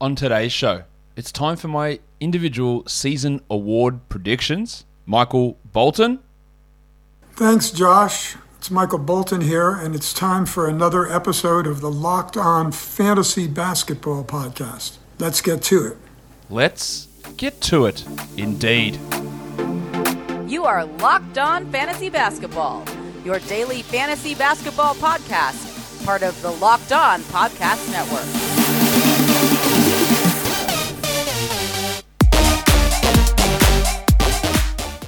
on today's show. It's time for my individual season award predictions. Michael Bolton. Thanks, Josh. It's Michael Bolton here, and it's time for another episode of the Locked On Fantasy Basketball Podcast. Let's get to it. Let's get to it, indeed. You are Locked On Fantasy Basketball, your daily fantasy basketball podcast, part of the Locked On Podcast Network.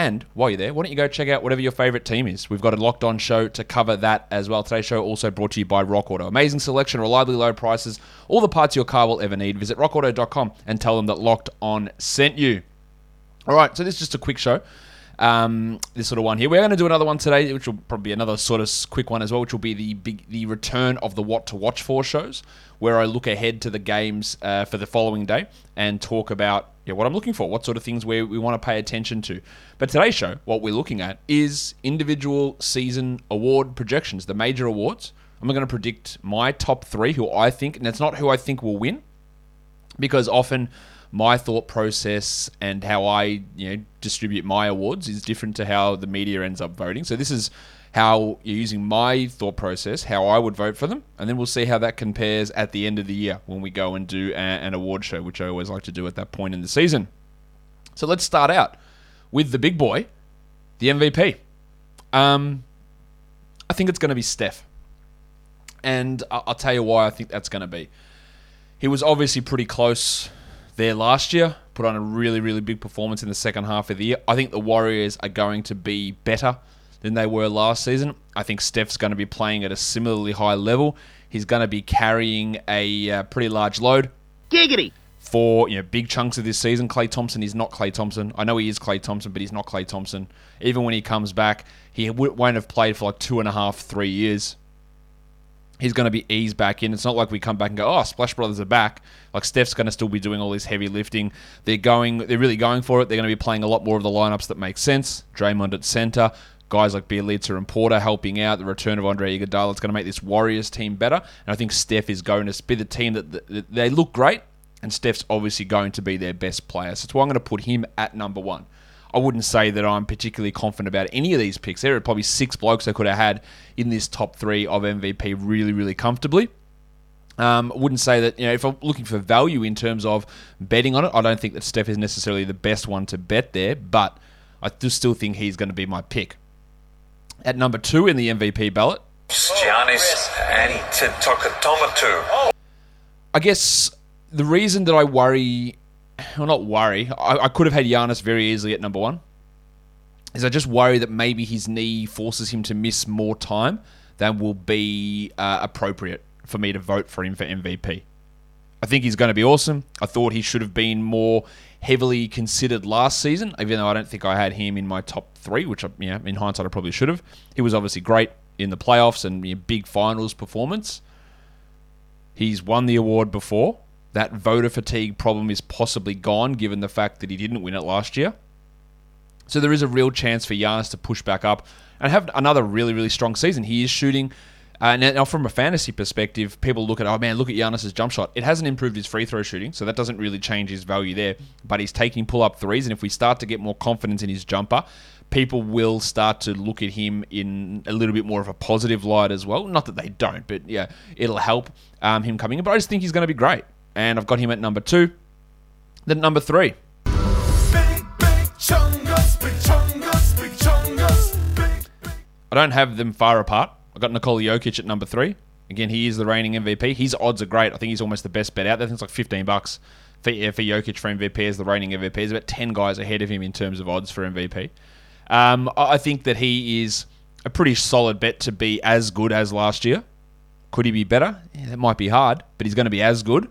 and while you're there, why don't you go check out whatever your favorite team is? We've got a locked on show to cover that as well. Today's show also brought to you by Rock Auto. Amazing selection, reliably low prices, all the parts your car will ever need. Visit rockauto.com and tell them that Locked On sent you. All right, so this is just a quick show. Um, this sort of one here. We're going to do another one today, which will probably be another sort of quick one as well, which will be the big, the return of the what to watch for shows, where I look ahead to the games uh, for the following day and talk about yeah, what I'm looking for, what sort of things we, we want to pay attention to. But today's show, what we're looking at is individual season award projections, the major awards. I'm going to predict my top three, who I think, and it's not who I think will win, because often my thought process and how I you know distribute my awards is different to how the media ends up voting. So this is how you're using my thought process, how I would vote for them, and then we'll see how that compares at the end of the year when we go and do a, an award show, which I always like to do at that point in the season. So let's start out with the big boy, the MVP. Um, I think it's going to be Steph, and I'll tell you why I think that's going to be. He was obviously pretty close there last year, put on a really, really big performance in the second half of the year. I think the Warriors are going to be better than they were last season. I think Steph's going to be playing at a similarly high level. He's going to be carrying a uh, pretty large load. Giggity! For you know big chunks of this season, Klay Thompson is not Klay Thompson. I know he is Klay Thompson, but he's not Klay Thompson. Even when he comes back, he won't have played for like two and a half, three years he's going to be eased back in. It's not like we come back and go, oh, Splash Brothers are back. Like Steph's going to still be doing all this heavy lifting. They're going, they're really going for it. They're going to be playing a lot more of the lineups that make sense. Draymond at center, guys like Bjelica and Porter helping out. The return of Andre Iguodala. It's going to make this Warriors team better. And I think Steph is going to be the team that, that they look great. And Steph's obviously going to be their best player. So that's why I'm going to put him at number one. I wouldn't say that I'm particularly confident about any of these picks. There are probably six blokes I could have had in this top three of MVP really, really comfortably. Um, I wouldn't say that, you know, if I'm looking for value in terms of betting on it, I don't think that Steph is necessarily the best one to bet there, but I do still think he's going to be my pick. At number two in the MVP ballot, Giannis Antetokounmpo. I guess the reason that I worry well, not worry. I, I could have had Giannis very easily at number one. Is I just worry that maybe his knee forces him to miss more time than will be uh, appropriate for me to vote for him for MVP. I think he's going to be awesome. I thought he should have been more heavily considered last season, even though I don't think I had him in my top three, which, I, you know, in hindsight, I probably should have. He was obviously great in the playoffs and you know, big finals performance. He's won the award before that voter fatigue problem is possibly gone given the fact that he didn't win it last year. So there is a real chance for Giannis to push back up and have another really, really strong season. He is shooting. Uh, now, from a fantasy perspective, people look at, oh man, look at Giannis's jump shot. It hasn't improved his free throw shooting, so that doesn't really change his value there. But he's taking pull up threes, and if we start to get more confidence in his jumper, people will start to look at him in a little bit more of a positive light as well. Not that they don't, but yeah, it'll help um, him coming in. But I just think he's going to be great and I've got him at number two. Then number three. I don't have them far apart. I've got Nikola Jokic at number three. Again, he is the reigning MVP. His odds are great. I think he's almost the best bet out there. I think it's like 15 bucks for, for Jokic for MVP as the reigning MVP. There's about 10 guys ahead of him in terms of odds for MVP. Um, I think that he is a pretty solid bet to be as good as last year. Could he be better? Yeah, that might be hard, but he's going to be as good.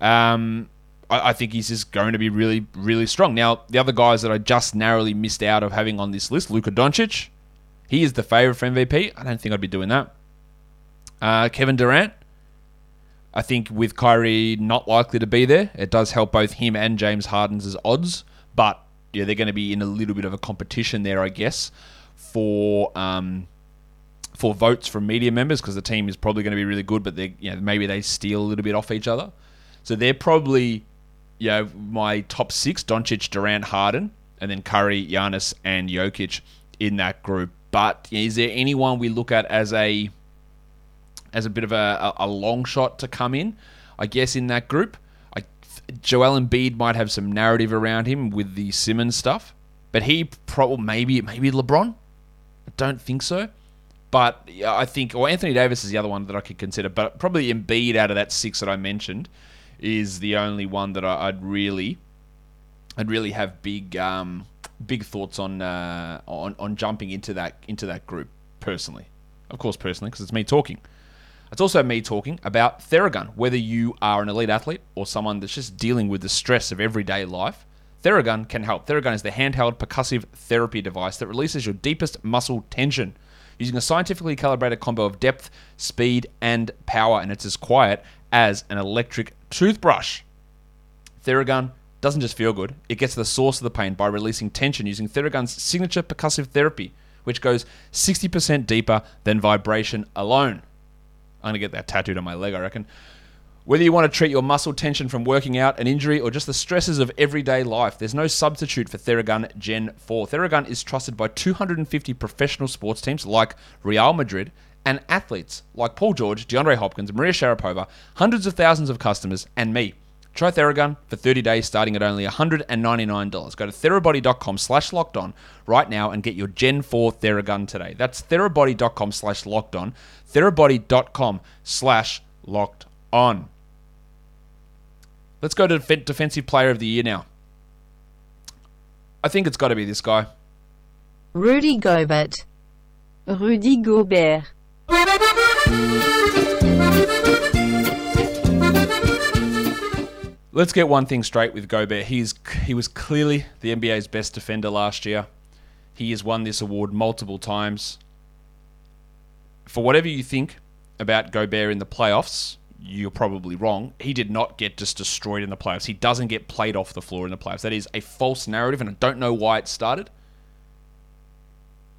Um, I, I, think he's just going to be really, really strong. Now, the other guys that I just narrowly missed out of having on this list, Luka Doncic, He is the favourite for MVP. I don't think I'd be doing that. Uh, Kevin Durant. I think with Kyrie not likely to be there, it does help both him and James Harden's odds. But yeah, they're going to be in a little bit of a competition there, I guess, for um, for votes from media members because the team is probably going to be really good, but they you know, maybe they steal a little bit off each other. So they're probably you know, my top six: Doncic, Durant, Harden, and then Curry, Giannis, and Jokic in that group. But is there anyone we look at as a as a bit of a, a, long shot to come in? I guess in that group, I, Joel Embiid might have some narrative around him with the Simmons stuff, but he probably maybe maybe LeBron. I don't think so. But I think, or Anthony Davis is the other one that I could consider, but probably Embiid out of that six that I mentioned is the only one that I, would really, I'd really have big, um, big thoughts on, uh, on on jumping into that into that group personally. Of course, personally, because it's me talking. It's also me talking about Theragun. Whether you are an elite athlete or someone that's just dealing with the stress of everyday life, Theragun can help. Theragun is the handheld percussive therapy device that releases your deepest muscle tension using a scientifically calibrated combo of depth, speed, and power, and it's as quiet as an electric toothbrush. Theragun doesn't just feel good, it gets to the source of the pain by releasing tension using Theragun's signature percussive therapy, which goes 60% deeper than vibration alone. I'm going to get that tattooed on my leg, I reckon. Whether you want to treat your muscle tension from working out, an injury, or just the stresses of everyday life, there's no substitute for Theragun Gen 4. Theragun is trusted by 250 professional sports teams like Real Madrid and athletes like Paul George, DeAndre Hopkins, Maria Sharapova, hundreds of thousands of customers, and me. Try Theragun for 30 days starting at only $199. Go to therabody.com slash locked on right now and get your Gen 4 Theragun today. That's therabody.com slash locked on. Therabody.com slash locked on. Let's go to Defensive Player of the Year now. I think it's got to be this guy. Rudy Gobert. Rudy Gobert. Let's get one thing straight with Gobert. He's he was clearly the NBA's best defender last year. He has won this award multiple times. For whatever you think about Gobert in the playoffs, you're probably wrong. He did not get just destroyed in the playoffs. He doesn't get played off the floor in the playoffs. That is a false narrative, and I don't know why it started.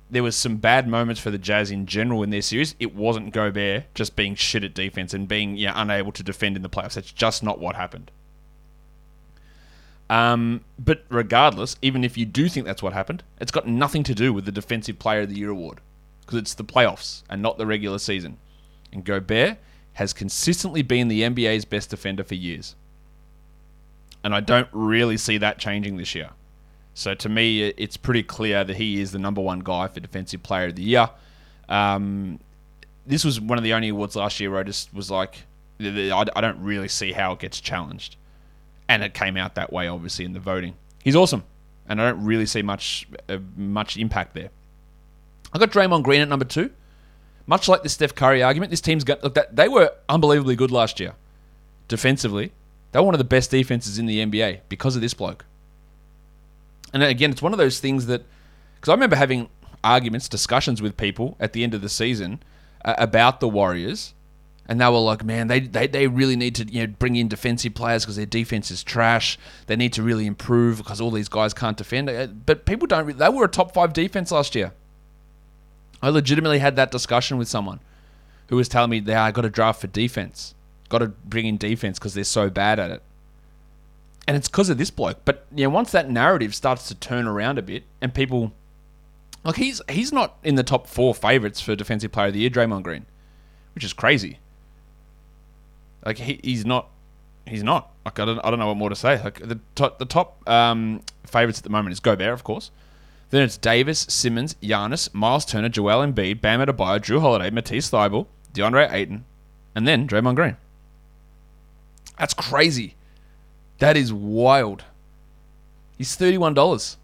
There was some bad moments for the Jazz in general in their series. It wasn't Gobert just being shit at defense and being yeah, unable to defend in the playoffs. That's just not what happened. Um, but regardless, even if you do think that's what happened, it's got nothing to do with the Defensive Player of the Year award because it's the playoffs and not the regular season. And Gobert has consistently been the NBA's best defender for years. And I don't really see that changing this year. So to me, it's pretty clear that he is the number one guy for Defensive Player of the Year. Um, this was one of the only awards last year where I just was like, I don't really see how it gets challenged. And it came out that way, obviously, in the voting. He's awesome. And I don't really see much uh, much impact there. I got Draymond Green at number two. Much like the Steph Curry argument, this team's got look that they were unbelievably good last year. Defensively, they were one of the best defenses in the NBA because of this bloke. And again, it's one of those things that because I remember having arguments, discussions with people at the end of the season uh, about the Warriors, and they were like, "Man, they they, they really need to you know bring in defensive players because their defense is trash. They need to really improve because all these guys can't defend." Uh, but people don't. They were a top five defense last year. I legitimately had that discussion with someone who was telling me, "Yeah, I got to draft for defense. Got to bring in defense because they're so bad at it." And it's because of this bloke. But know, once that narrative starts to turn around a bit, and people, like he's he's not in the top four favorites for defensive player of the year, Draymond Green, which is crazy. Like he, he's not, he's not. Like I don't, I don't know what more to say. Like the top, the top um, favorites at the moment is Gobert, of course. Then it's Davis, Simmons, Giannis, Miles Turner, Joel Embiid, Bam Adebayo, Jrue Holiday, Matisse Thybulle, DeAndre Ayton, and then Draymond Green. That's crazy. That is wild. He's thirty-one dollars.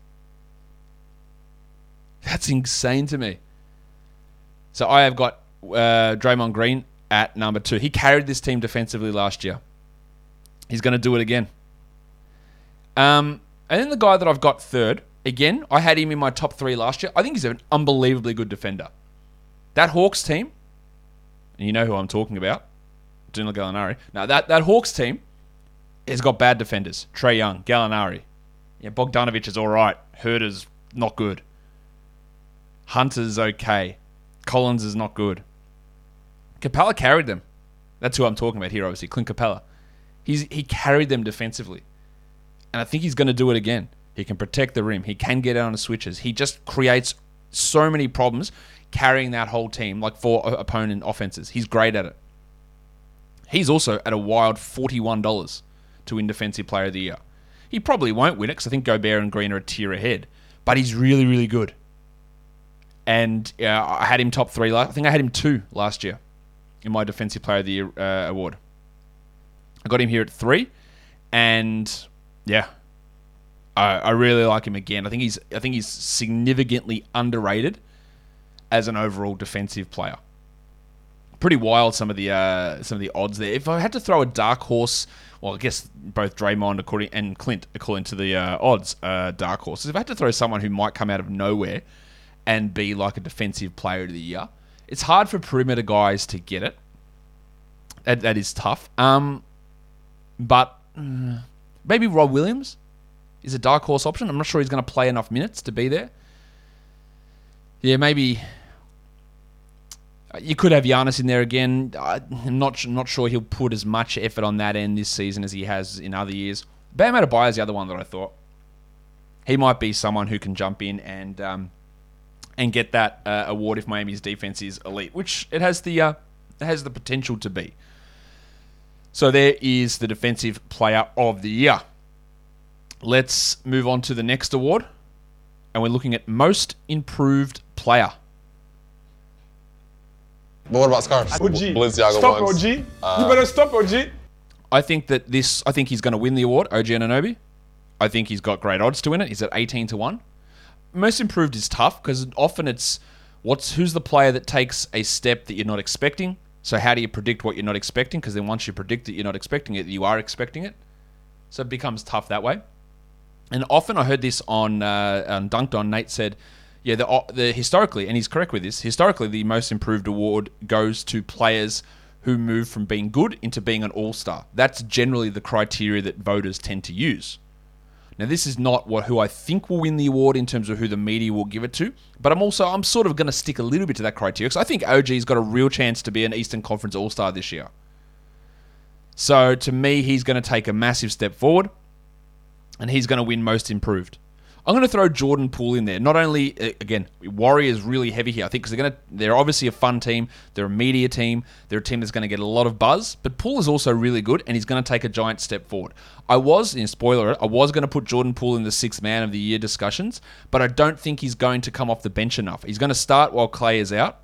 That's insane to me. So I have got uh, Draymond Green at number two. He carried this team defensively last year. He's going to do it again. Um, and then the guy that I've got third again, I had him in my top three last year. I think he's an unbelievably good defender. That Hawks team, and you know who I'm talking about, Danilo Gallinari. Now that that Hawks team has got bad defenders. Trae Young, Gallinari. Yeah, Bogdanovich is all right. Huerter's not good. Hunter's okay. Collins is not good. Capela carried them. That's who I'm talking about here, obviously. Clint Capela. He's he carried them defensively. And I think he's going to do it again. He can protect the rim. He can get out on the switches. He just creates so many problems carrying that whole team, like for opponent offenses. He's great at it. He's also at a wild $41 to win Defensive Player of the Year. He probably won't win it because I think Gobert and Green are a tier ahead, but he's really, really good. And uh, I had him top three. I think I had him two last year in my Defensive Player of the Year uh, award. I got him here at three, and yeah, I, I really like him again. I think he's I think he's significantly underrated as an overall defensive player. Pretty wild some of the uh, some of the odds there. If I had to throw a dark horse, well, I guess both Draymond according and Clint according to the uh, odds, uh, dark horses. If I had to throw someone who might come out of nowhere and be like a defensive player of the year, it's hard for perimeter guys to get it. That, that is tough. Um, but mm, maybe Rob Williams is a dark horse option. I'm not sure he's going to play enough minutes to be there. Yeah, maybe uh, you could have Giannis in there again. I'm not not sure he'll put as much effort on that end this season as he has in other years. Bam Adebayo is the other one that I thought he might be someone who can jump in and um, and get that uh, award if Miami's defense is elite, which it has the uh, it has the potential to be. So there is the defensive player of the year. Let's move on to the next award. And we're looking at most improved player. But what about scarves? OG. Balenciaga stop ones. OG. you better stop OG. I think that this I think he's going to win the award, OG Anunoby. I think he's got great odds to win it. Is it. He's at 18 to 1. Most improved is tough because often it's what's who's the player that takes a step that you're not expecting. So how do you predict what you're not expecting? Because then once you predict that you're not expecting it, you are expecting it. So it becomes tough that way. And often I heard this on uh, on Dunked On. Nate said, "Yeah, the, uh, the historically, and he's correct with this. Historically, the most improved award goes to players who move from being good into being an all star. That's generally the criteria that voters tend to use. Now, this is not what who I think will win the award in terms of who the media will give it to, but I'm also I'm sort of going to stick a little bit to that criteria because I think OG's got a real chance to be an Eastern Conference All Star this year. So to me, he's going to take a massive step forward and he's going to win most improved. I'm going to throw Jordan Poole in there. Not only uh, again, Warriors really heavy here. I think because they're going to they're obviously a fun team. They're a media team. They're a team that's going to get a lot of buzz. But Poole is also really good, and he's going to take a giant step forward. I was in spoiler, I was going to put Jordan Poole in the sixth man of the year discussions, but I don't think he's going to come off the bench enough. He's going to start while Klay is out,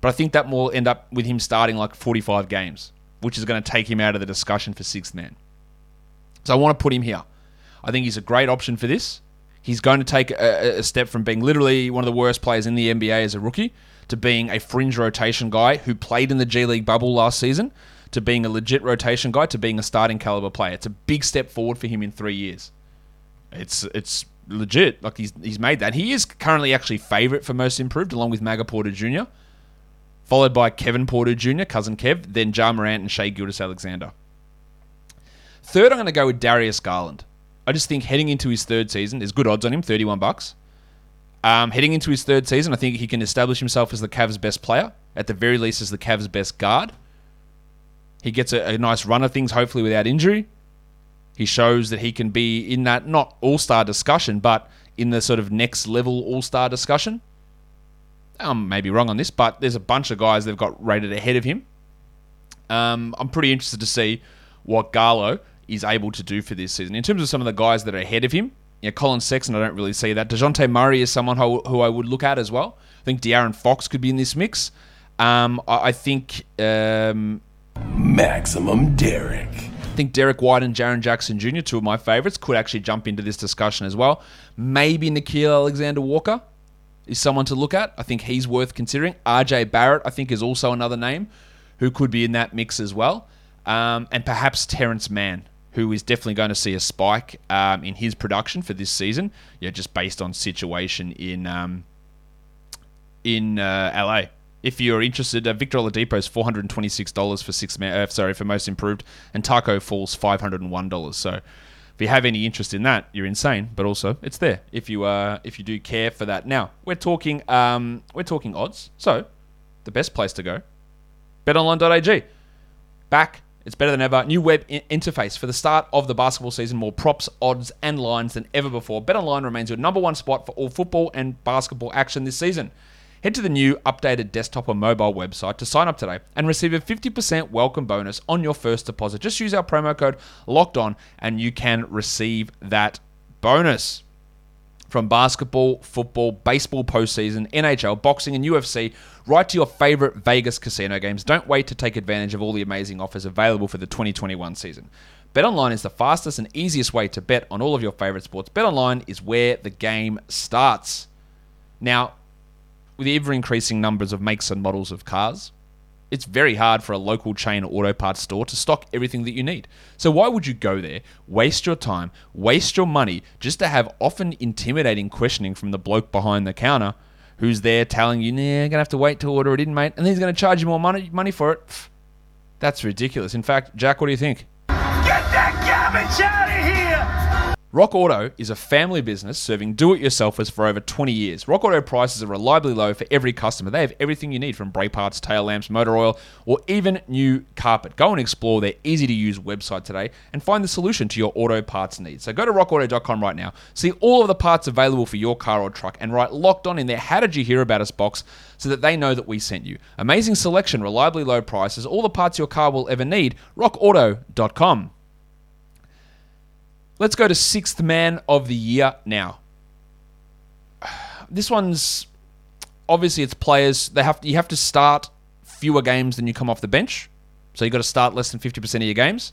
but I think that will end up with him starting like 45 games, which is going to take him out of the discussion for sixth man. So I want to put him here. I think he's a great option for this. He's going to take a, a, step from being literally one of the worst players in the NBA as a rookie to being a fringe rotation guy who played in the G League bubble last season to being a legit rotation guy to being a starting caliber player. It's a big step forward for him in three years. It's it's legit. Like he's he's made that. He is currently actually favourite for most improved, along with Maga Porter Jr., followed by Kevin Porter Jr., cousin Kev, then Ja Morant and Shai Gilgeous-Alexander. Third, I'm going to go with Darius Garland. I just think heading into his third season, there's good odds on him, 31 bucks. Um, heading into his third season, I think he can establish himself as the Cavs' best player, at the very least as the Cavs' best guard. He gets a, a nice run of things, hopefully without injury. He shows that he can be in that not all star discussion, but in the sort of next level all star discussion. I may be wrong on this, but there's a bunch of guys that have got rated ahead of him. Um, I'm pretty interested to see what Garlo is able to do for this season. In terms of some of the guys that are ahead of him, yeah, Collin Sexton, I don't really see that. DeJounte Murray is someone who, who I would look at as well. I think De'Aaron Fox could be in this mix. Um, I, I, think. Um, Maximum Derek. I think Derrick White and Jaren Jackson Jr., two of my favorites, could actually jump into this discussion as well. Maybe Nickeil Alexander Walker is someone to look at. I think he's worth considering. RJ Barrett, I think, is also another name who could be in that mix as well. Um, and perhaps Terance Mann who is definitely going to see a spike um, in his production for this season. Yeah, just based on situation in um, in uh, LA. If you're interested, uh, Victor Oladipo is four hundred and twenty six dollars for six man. Uh, sorry, for most improved, and Tacko Fall's five hundred and one dollars. So, if you have any interest in that, you're insane. But also, it's there if you uh if you do care for that. Now we're talking um we're talking odds. So, the best place to go, BetOnline.ag. Back it's better than ever. New web interface for the start of the basketball season. More props, odds, and lines than ever before. BetOnline remains your number one spot for all football and basketball action this season. Head to the new updated desktop or mobile website to sign up today and receive a 50% welcome bonus on your first deposit. Just use our promo code locked on and you can receive that bonus from basketball, football, baseball postseason, NHL, boxing, and UFC, right to your favorite Vegas casino games. Don't wait to take advantage of all the amazing offers available for the 2021 season. BetOnline is the fastest and easiest way to bet on all of your favorite sports. BetOnline is where the game starts. Now, with ever increasing numbers of makes and models of cars, it's very hard for a local chain auto parts store to stock everything that you need. So why would you go there, waste your time, waste your money just to have often intimidating questioning from the bloke behind the counter who's there telling you, "Nah, you're going to have to wait to order it in, mate," and then he's going to charge you more money money for it. That's ridiculous. In fact, Jack, what do you think? Rock Auto is a family business serving do-it-yourselfers for over 20 years. Rock Auto prices are reliably low for every customer. They have everything you need from brake parts, tail lamps, motor oil, or even new carpet. Go and explore their easy-to-use website today and find the solution to your auto parts needs. So go to rockauto.com right now, see all of the parts available for your car or truck, and write locked on in their How Did You Hear About Us box so that they know that we sent you. Amazing selection, reliably low prices, all the parts your car will ever need. rockauto.com. Let's go to sixth man of the year now. This one's obviously it's players. They have you have to start fewer games than you come off the bench, so you got to start less than fifty percent of your games.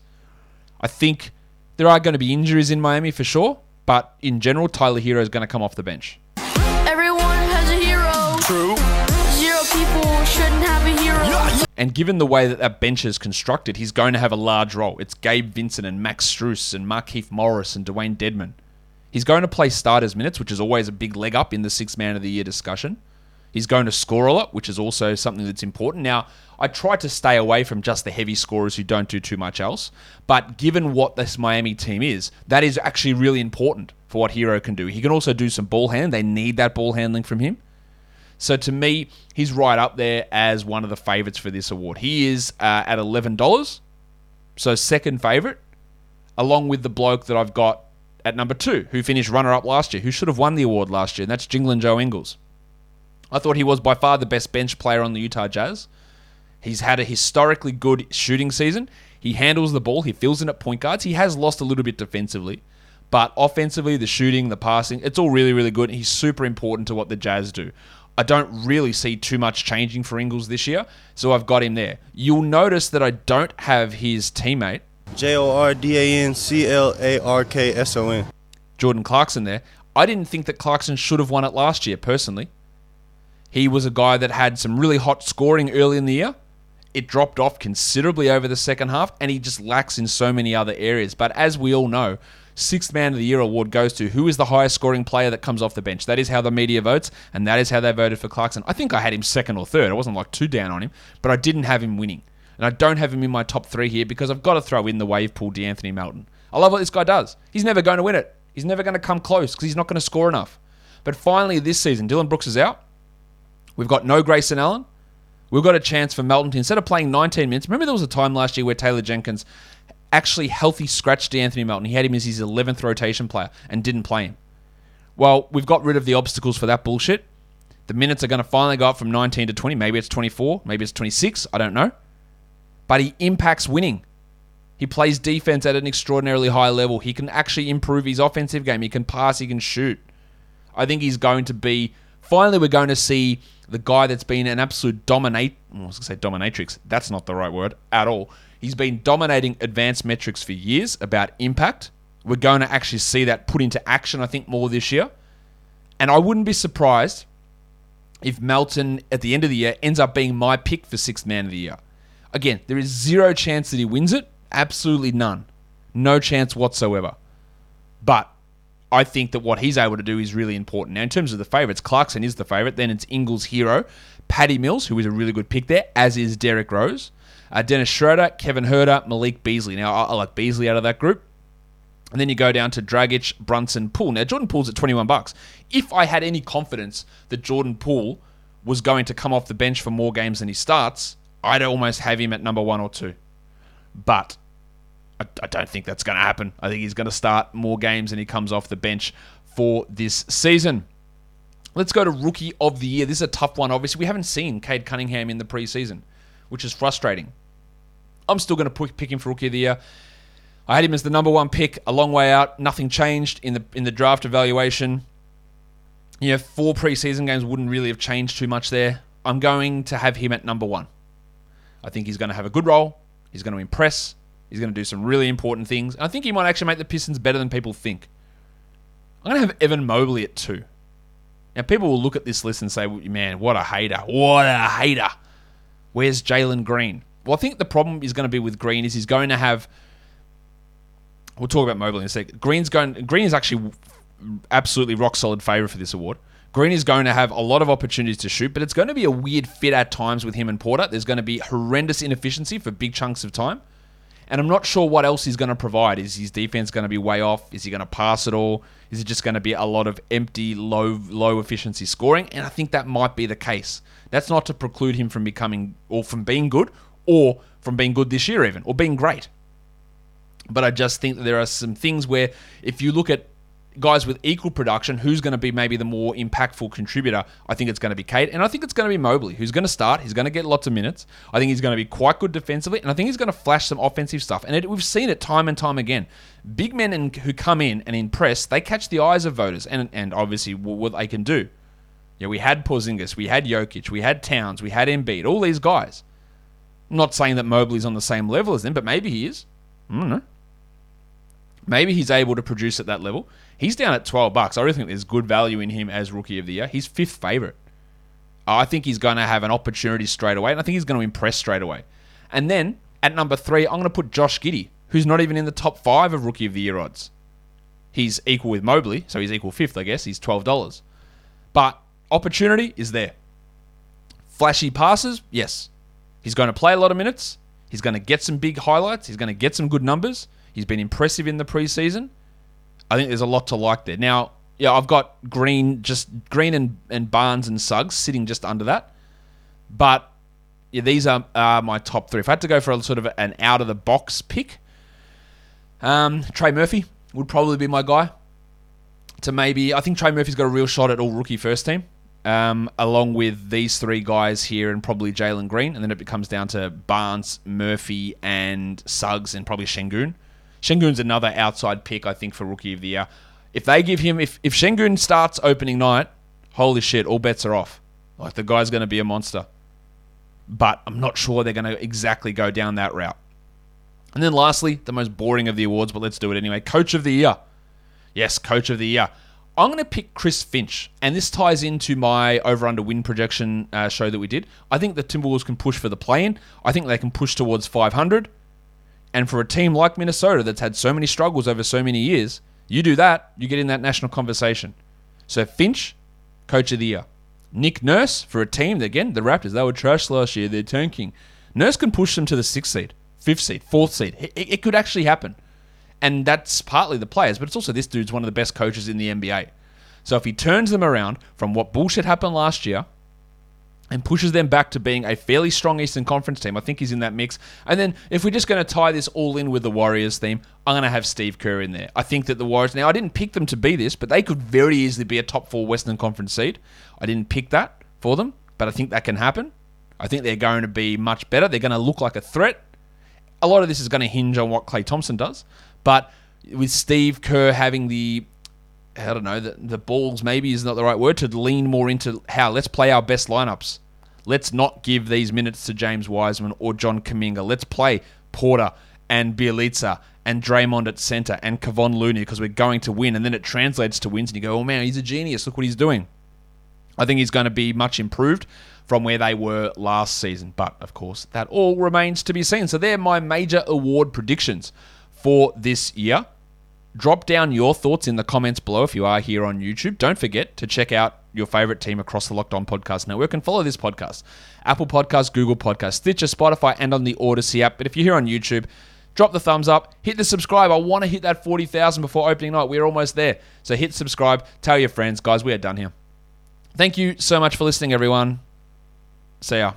I think there are going to be injuries in Miami for sure, but in general, Tyler Herro is going to come off the bench. And given the way that that bench is constructed, he's going to have a large role. It's Gabe Vincent and Max Strus and Markieff Morris and Dewayne Dedmon. He's going to play starters minutes, which is always a big leg up in the six man of the year discussion. He's going to score a lot, which is also something that's important. Now, I try to stay away from just the heavy scorers who don't do too much else, but given what this Miami team is, that is actually really important for what Herro can do. He can also do some ball handling. They need that ball handling from him. So to me, he's right up there as one of the favorites for this award. He is uh, at eleven dollars, so second favorite, along with the bloke that I've got at number two, who finished runner-up last year, who should have won the award last year, and that's Jingling Joe Ingles. I thought he was by far the best bench player on the Utah Jazz. He's had a historically good shooting season. He handles the ball. He fills in at point guards. He has lost a little bit defensively, but offensively, the shooting, the passing, it's all really, really good. He's super important to what the Jazz do. I don't really see too much changing for Ingles this year, so I've got him there. You'll notice that I don't have his teammate, J O R D A N C L A R K S O N. Jordan Clarkson, there. I didn't think that Clarkson should have won it last year, personally. He was a guy that had some really hot scoring early in the year. It dropped off considerably over the second half, and he just lacks in so many other areas. But as we all know, Sixth Man of the Year award goes to who is the highest scoring player that comes off the bench. That is how the media votes, and that is how they voted for Clarkson. I think I had him second or third. I wasn't like too down on him, but I didn't have him winning. And I don't have him in my top three here because I've got to throw in the wave pool De'Anthony Melton. I love what this guy does. He's never going to win it. He's never going to come close because he's not going to score enough. But finally, this season, Dillon Brooks is out. We've got no Grayson Allen. We've got a chance for Melton to, instead of playing 19 minutes, remember there was a time last year where Taylor Jenkins actually healthy scratched Anthony Melton. He had him as his 11th rotation player and didn't play him. Well, we've got rid of the obstacles for that bullshit. The minutes are going to finally go up from 19 to 20. Maybe it's 24. Maybe it's 26. I don't know. But he impacts winning. He plays defense at an extraordinarily high level. He can actually improve his offensive game. He can pass. He can shoot. I think he's going to be. Finally, we're going to see the guy that's been an absolute dominate. I was going to say dominatrix. That's not the right word at all. He's been dominating advanced metrics for years about impact. We're going to actually see that put into action, I think, more this year. And I wouldn't be surprised if Melton at the end of the year ends up being my pick for sixth man of the year. Again, there is zero chance that he wins it. Absolutely none. No chance whatsoever. But I think that what he's able to do is really important. Now, in terms of the favourites, Clarkson is the favourite. Then it's Ingles Herro, Patty Mills, who is a really good pick there, as is Derrick Rose, uh, Dennis Schroeder, Kevin Huerter, Malik Beasley. Now, I, I like Beasley out of that group. And then you go down to Dragic, Brunson, Poole. Now, Jordan Poole's at 21 bucks. If I had any confidence that Jordan Poole was going to come off the bench for more games than he starts, I'd almost have him at number one or two. But I, I don't think that's going to happen. I think he's going to start more games and he comes off the bench for this season. Let's go to Rookie of the Year. This is a tough one. Obviously, we haven't seen Cade Cunningham in the preseason, which is frustrating. I'm still going to pick him for Rookie of the Year. I had him as the number one pick, a long way out. Nothing changed in the in the draft evaluation. You know, four preseason games wouldn't really have changed too much there. I'm going to have him at number one. I think he's going to have a good role. He's going to impress. He's going to do some really important things. And I think he might actually make the Pistons better than people think. I'm going to have Evan Mobley at two. Now, people will look at this list and say, man, what a hater. What a hater. Where's Jalen Green? Well, I think the problem is going to be with Green is he's going to have. We'll talk about Mobley in a sec. Green's going. Green is actually absolutely rock solid favourite for this award. Green is going to have a lot of opportunities to shoot, but it's going to be a weird fit at times with him and Porter. There's going to be horrendous inefficiency for big chunks of time. And I'm not sure what else he's going to provide. Is his defense going to be way off? Is he going to pass it all? Is it just going to be a lot of empty, low, low efficiency scoring? And I think that might be the case. That's not to preclude him from becoming or from being good or from being good this year, even or being great. But I just think that there are some things where if you look at guys with equal production, who's going to be maybe the more impactful contributor? I think it's going to be Cade, and I think it's going to be Mobley, who's going to start. He's going to get lots of minutes. I think he's going to be quite good defensively, and I think he's going to flash some offensive stuff. And it, we've seen it time and time again. Big men in, who come in and impress, they catch the eyes of voters, and and obviously what they can do. Yeah, we had Porzingis, we had Jokic, we had Towns, we had Embiid, all these guys. I'm not saying that Mobley's on the same level as them, but maybe he is. I don't know. Maybe he's able to produce at that level. He's down at 12 bucks. I really think there's good value in him as rookie of the year. He's fifth favorite. I think he's going to have an opportunity straight away, and I think he's going to impress straight away. And then at number three, I'm going to put Josh Giddey, who's not even in the top five of rookie of the year odds. He's equal with Mobley, so he's equal fifth, I guess. He's $12. But opportunity is there. Flashy passes, yes. He's going to play a lot of minutes. He's going to get some big highlights. He's going to get some good numbers. He's been impressive in the preseason. I think there's a lot to like there. Now, yeah, I've got Green, just Green and, and Barnes and Suggs sitting just under that. But yeah, these are, are my top three. If I had to go for a sort of an out of the box pick, um, Trey Murphy would probably be my guy. To maybe, I think Trey Murphy's got a real shot at all rookie first team, um, along with these three guys here and probably Jalen Green. And then it becomes down to Barnes, Murphy, and Suggs, and probably Sengun. Sengun's another outside pick, I think, for Rookie of the Year. If they give him, if, if Sengun starts opening night, holy shit, all bets are off. Like, the guy's going to be a monster. But I'm not sure they're going to exactly go down that route. And then lastly, the most boring of the awards, but let's do it anyway. Coach of the Year. Yes, Coach of the Year. I'm going to pick Chris Finch, and this ties into my over under win projection uh, show that we did. I think the Timberwolves can push for the play in. I think they can push towards 500. And for a team like Minnesota that's had so many struggles over so many years, you do that, you get in that national conversation. So Finch, coach of the year. Nick Nurse for a team that, again, the Raptors, they were trash last year. They're tanking. Nurse can push them to the sixth seed, fifth seed, fourth seed. It, it could actually happen. And that's partly the players, but it's also this dude's one of the best coaches in the NBA. So if he turns them around from what bullshit happened last year and pushes them back to being a fairly strong Eastern Conference team. I think he's in that mix. And then if we're just going to tie this all in with the Warriors theme, I'm going to have Steve Kerr in there. I think that the Warriors, now I didn't pick them to be this, but they could very easily be a top four Western Conference seed. I didn't pick that for them, but I think that can happen. I think they're going to be much better. They're going to look like a threat. A lot of this is going to hinge on what Klay Thompson does. But with Steve Kerr having the I don't know, the, the balls maybe is not the right word, to lean more into how let's play our best lineups. Let's not give these minutes to James Wiseman or John Kuminga. Let's play Porter and Bjelica and Draymond at center and Kevon Looney because we're going to win. And then it translates to wins and you go, oh man, he's a genius. Look what he's doing. I think he's going to be much improved from where they were last season. But of course, that all remains to be seen. So they're my major award predictions for this year. Drop down your thoughts in the comments below if you are here on YouTube. Don't forget to check out your favorite team across the Locked On Podcast Network and follow this podcast. Apple Podcasts, Google Podcasts, Stitcher, Spotify, and on the Audacy app. But if you're here on YouTube, drop the thumbs up, hit the subscribe. I want to hit that 40,000 before opening night. We're almost there. So hit subscribe, tell your friends. Guys, we are done here. Thank you so much for listening, everyone. See ya.